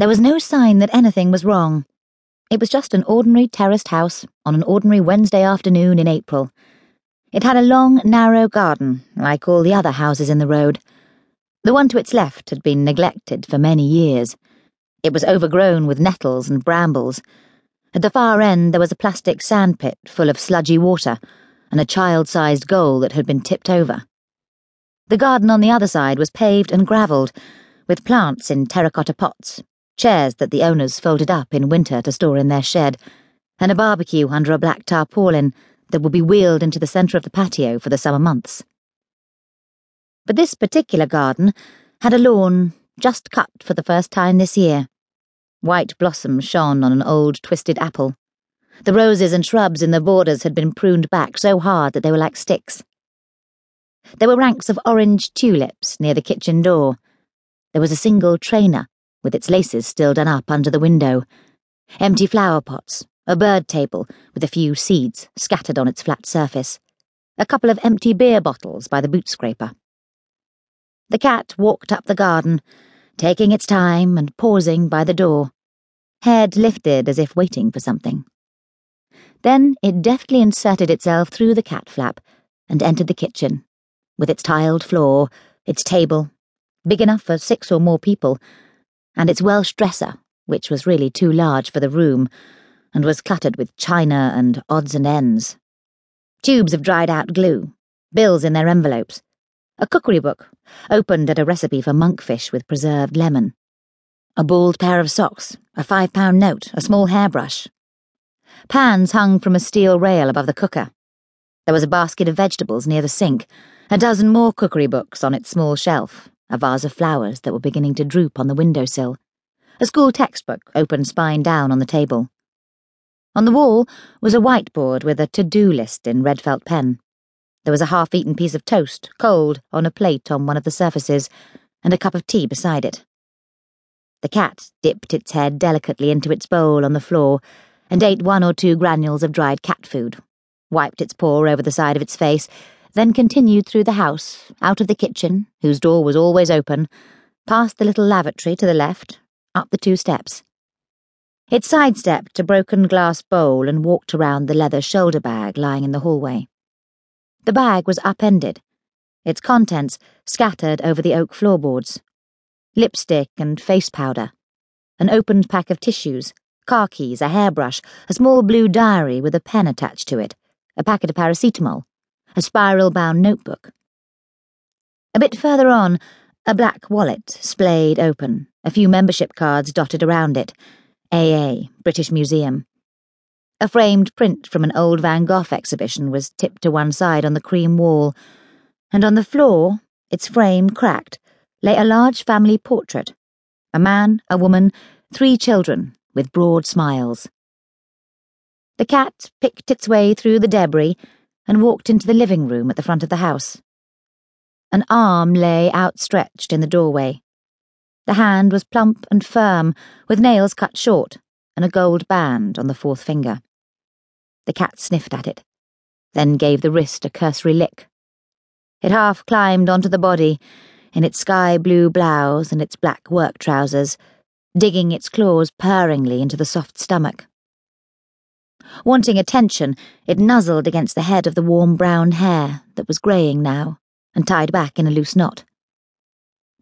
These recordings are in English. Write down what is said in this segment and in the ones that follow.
There was no sign that anything was wrong. It was just an ordinary terraced house on an ordinary Wednesday afternoon in April. It had a long, narrow garden, like all the other houses in the road. The one to its left had been neglected for many years. It was overgrown with nettles and brambles. At the far end, there was a plastic sandpit full of sludgy water and a child sized goal that had been tipped over. The garden on the other side was paved and gravelled, with plants in terracotta pots chairs that the owners folded up in winter to store in their shed, and a barbecue under a black tarpaulin that would be wheeled into the centre of the patio for the summer months. But this particular garden had a lawn just cut for the first time this year. White blossoms shone on an old twisted apple. The roses and shrubs in the borders had been pruned back so hard that they were like sticks. There were ranks of orange tulips near the kitchen door. There was a single trainer with its laces still done up under the window, empty flower pots, a bird table with a few seeds scattered on its flat surface, a couple of empty beer bottles by the boot scraper. The cat walked up the garden, taking its time and pausing by the door, head lifted as if waiting for something. Then it deftly inserted itself through the cat flap and entered the kitchen, with its tiled floor, its table, big enough for six or more people, and its Welsh dresser, which was really too large for the room, and was cluttered with china and odds and ends. Tubes of dried out glue, bills in their envelopes, a cookery book, opened at a recipe for monkfish with preserved lemon, a bald pair of socks, a five pound note, a small hairbrush. Pans hung from a steel rail above the cooker. There was a basket of vegetables near the sink, a dozen more cookery books on its small shelf, a vase of flowers that were beginning to droop on the windowsill, a school textbook open spine down on the table. On the wall was a whiteboard with a to-do list in red felt pen. There was a half-eaten piece of toast, cold, on a plate on one of the surfaces, and a cup of tea beside it. The cat dipped its head delicately into its bowl on the floor and ate one or two granules of dried cat food, wiped its paw over the side of its face, then continued through the house, out of the kitchen, whose door was always open, past the little lavatory to the left, up the two steps. It sidestepped a broken glass bowl and walked around the leather shoulder bag lying in the hallway. The bag was upended, its contents scattered over the oak floorboards. Lipstick and face powder, an opened pack of tissues, car keys, a hairbrush, a small blue diary with a pen attached to it, a packet of paracetamol, a spiral bound notebook. A bit further on, a black wallet splayed open, a few membership cards dotted around it AA, British Museum. A framed print from an old Van Gogh exhibition was tipped to one side on the cream wall, and on the floor, its frame cracked, lay a large family portrait a man, a woman, three children, with broad smiles. The cat picked its way through the debris and walked into the living room at the front of the house. An arm lay outstretched in the doorway. The hand was plump and firm, with nails cut short, and a gold band on the fourth finger. The cat sniffed at it, then gave the wrist a cursory lick. It half climbed onto the body, in its sky blue blouse and its black work trousers, digging its claws purringly into the soft stomach. Wanting attention, it nuzzled against the head of the warm brown hair that was greying now and tied back in a loose knot.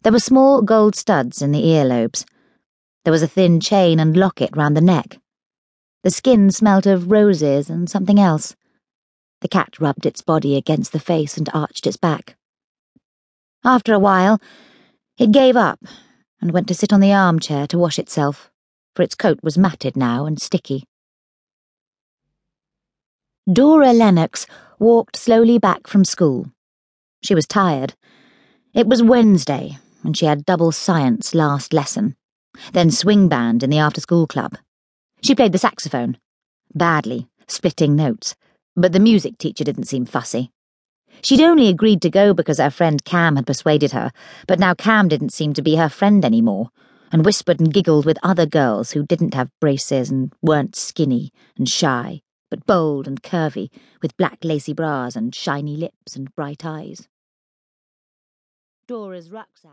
There were small gold studs in the earlobes. There was a thin chain and locket round the neck. The skin smelt of roses and something else. The cat rubbed its body against the face and arched its back. After a while, it gave up and went to sit on the armchair to wash itself, for its coat was matted now and sticky. Dora Lennox walked slowly back from school. She was tired. It was Wednesday, and she had double science last lesson, then swing band in the after school club. She played the saxophone. Badly, splitting notes, but the music teacher didn't seem fussy. She'd only agreed to go because her friend Cam had persuaded her, but now Cam didn't seem to be her friend anymore, and whispered and giggled with other girls who didn't have braces and weren't skinny and shy but bold and curvy, with black lacy bras and shiny lips and bright eyes. Dora's rucksack.